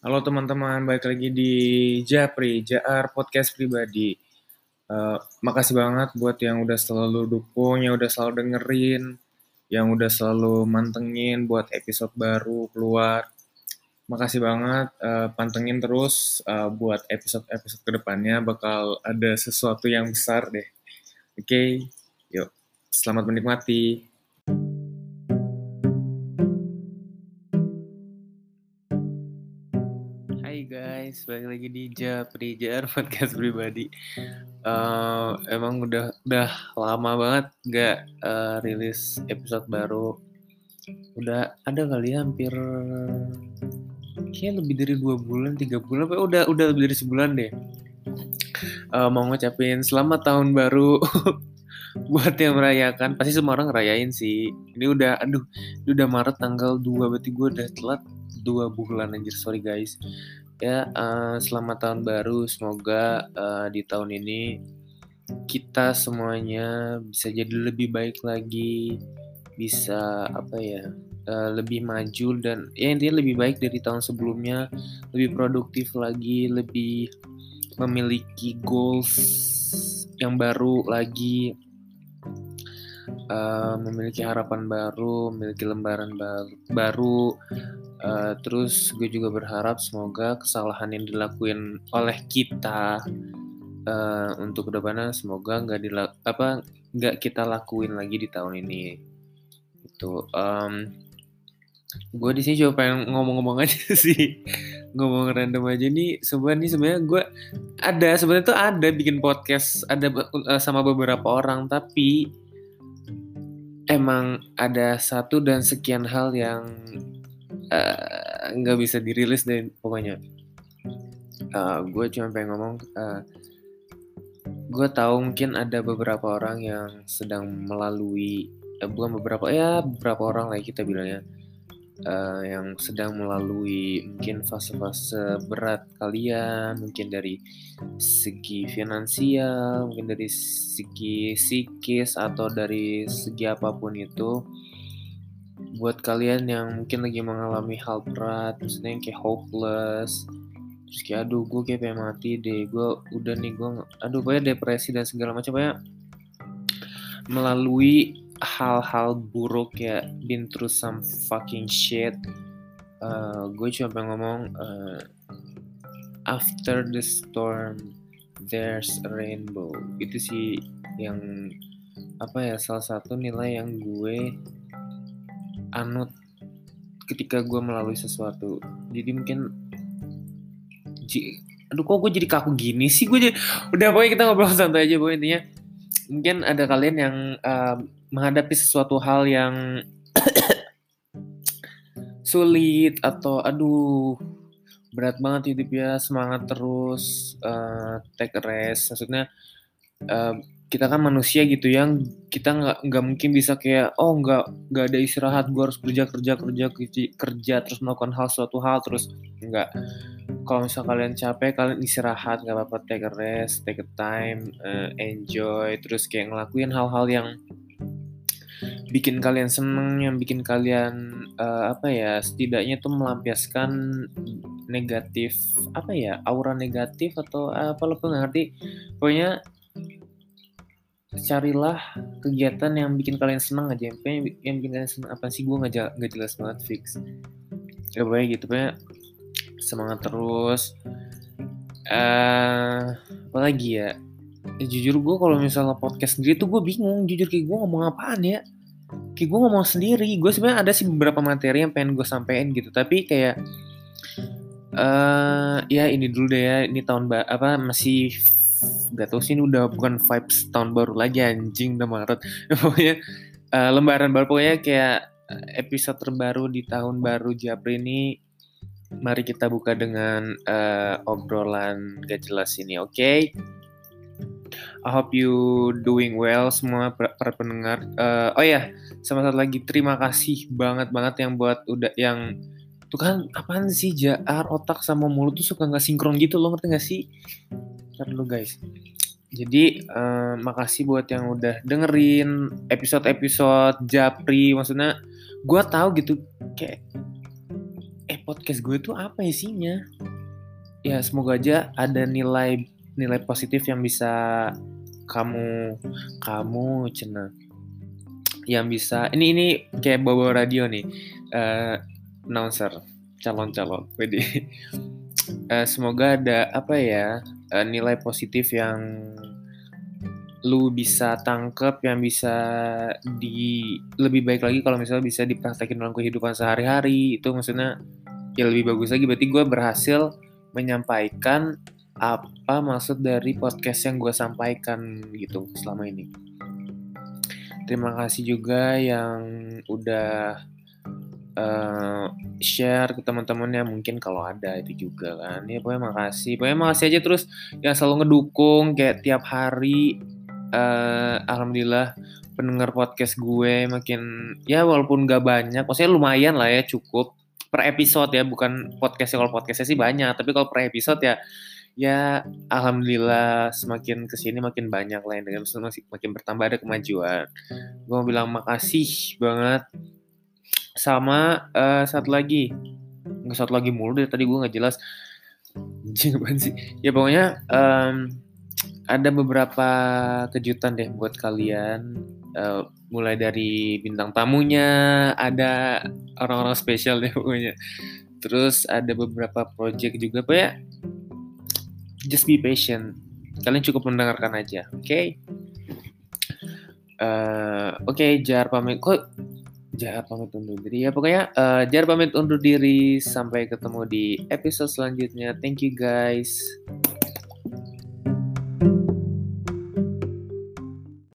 Halo teman-teman, balik lagi di Japri, JR Podcast Pribadi. Uh, makasih banget buat yang udah selalu dukung, yang udah selalu dengerin, yang udah selalu mantengin buat episode baru keluar. Makasih banget, uh, pantengin terus uh, buat episode-episode ke depannya bakal ada sesuatu yang besar deh. Oke, okay? yuk, selamat menikmati. Guys, balik lagi di Japri JR podcast pribadi. Uh, emang udah udah lama banget gak uh, rilis episode baru. Udah ada kali ya hampir kayak lebih dari dua bulan, tiga bulan, udah udah lebih dari sebulan deh. Uh, mau ngucapin selamat tahun baru buat yang merayakan. Pasti semua orang ngerayain sih. Ini udah, aduh, ini udah Maret tanggal 2 berarti gue udah telat dua bulan anjir sorry guys Ya, uh, selamat tahun baru. Semoga uh, di tahun ini kita semuanya bisa jadi lebih baik lagi, bisa apa ya, uh, lebih maju dan ya intinya lebih baik dari tahun sebelumnya, lebih produktif lagi, lebih memiliki goals yang baru lagi, uh, memiliki harapan baru, memiliki lembaran baru, baru Uh, terus gue juga berharap semoga kesalahan yang dilakuin oleh kita uh, untuk ke depannya semoga nggak dilak apa nggak kita lakuin lagi di tahun ini. Itu um, gue di sini coba pengen ngomong-ngomong aja sih. Ngomong random aja nih sebenarnya sebenarnya gue ada sebenarnya tuh ada bikin podcast ada uh, sama beberapa orang tapi emang ada satu dan sekian hal yang nggak uh, bisa dirilis deh pokoknya. Uh, gue cuma pengen ngomong uh, gue tahu mungkin ada beberapa orang yang sedang melalui uh, bukan beberapa ya beberapa orang lah kita bilangnya uh, yang sedang melalui mungkin fase-fase berat kalian mungkin dari segi finansial mungkin dari segi psikis atau dari segi apa pun itu buat kalian yang mungkin lagi mengalami hal berat maksudnya yang kayak hopeless terus kayak aduh gue kayak pengen mati deh gue udah nih gue aduh gue depresi dan segala macam ya melalui hal-hal buruk ya been through some fucking shit uh, gue cuma pengen ngomong uh, after the storm there's a rainbow. Itu sih yang apa ya salah satu nilai yang gue anut ketika gue melalui sesuatu. Jadi mungkin aduh kok gue jadi kaku gini sih? Gue jadi udah pokoknya kita ngobrol santai aja pokoknya intinya. Mungkin ada kalian yang uh, menghadapi sesuatu hal yang sulit atau aduh berat banget hidup ya semangat terus uh, take a rest. Maksudnya uh, kita kan manusia gitu yang kita nggak nggak mungkin bisa kayak oh nggak nggak ada istirahat gue harus kerja kerja kerja kerja terus melakukan hal suatu hal terus nggak. Kalau misal kalian capek kalian istirahat nggak apa-apa take a rest take a time uh, enjoy terus kayak ngelakuin hal-hal yang bikin kalian seneng yang bikin kalian uh, apa ya setidaknya tuh melampiaskan negatif apa ya aura negatif atau apa lo nggak ngerti. Pokoknya carilah kegiatan yang bikin kalian senang aja. Yang, yang bikin kalian senang apa sih? Gue nggak jelas banget fix. Ya pokoknya gitu pokoknya semangat terus. Uh, apa lagi ya? Ya jujur gue kalau misalnya podcast sendiri tuh gue bingung jujur kayak gue ngomong apaan ya? Kayak gue ngomong sendiri. Gue sebenarnya ada sih beberapa materi yang pengen gue sampein gitu. Tapi kayak uh, ya ini dulu deh ya. Ini tahun apa masih Gak tau sih ini udah bukan vibes tahun baru lagi anjing udah Maret. pokoknya uh, lembaran baru pokoknya kayak eh, episode terbaru di tahun baru Japri ini mari kita buka dengan uh, obrolan gak jelas ini, oke? Okay? I hope you doing well semua para pendengar. Uh, oh ya, sama satu lagi terima kasih banget banget yang buat udah yang tuh kan apaan sih jar otak sama mulut tuh suka nggak sinkron gitu lo ngerti gak sih? Ntar dulu guys. Jadi uh, makasih buat yang udah dengerin episode-episode Japri. Maksudnya gue tahu gitu kayak eh podcast gue tuh apa isinya ya semoga aja ada nilai nilai positif yang bisa kamu kamu cina yang bisa ini ini kayak bawa radio nih uh, announcer calon-calon pede uh, semoga ada apa ya uh, nilai positif yang lu bisa tangkep yang bisa di lebih baik lagi kalau misalnya bisa dipraktekin dalam kehidupan sehari-hari. Itu maksudnya ya lebih bagus lagi. Berarti gue berhasil menyampaikan apa maksud dari podcast yang gue sampaikan gitu selama ini. Terima kasih juga yang udah uh, share ke teman-teman yang mungkin kalau ada itu juga kan. Ya pokoknya makasih. Pokoknya makasih aja terus yang selalu ngedukung kayak tiap hari. Uh, alhamdulillah pendengar podcast gue makin ya walaupun gak banyak, maksudnya lumayan lah ya cukup. Per episode ya bukan podcast kalau podcastnya sih banyak tapi kalau per episode ya ya alhamdulillah semakin ke sini makin banyak lah yang dengan makin bertambah ada kemajuan. Gue mau bilang makasih banget sama uh, satu lagi nggak satu lagi mulu deh tadi gue nggak jelas Jangan sih ya pokoknya um, ada beberapa kejutan deh buat kalian. Uh, mulai dari bintang tamunya, ada orang-orang spesial deh pokoknya. Terus ada beberapa project juga, Pak ya. Just be patient. Kalian cukup mendengarkan aja, oke? Okay? Uh, oke, okay, jar pamit. Kok jar pamit undur diri ya pokoknya uh, jar pamit undur diri sampai ketemu di episode selanjutnya. Thank you guys.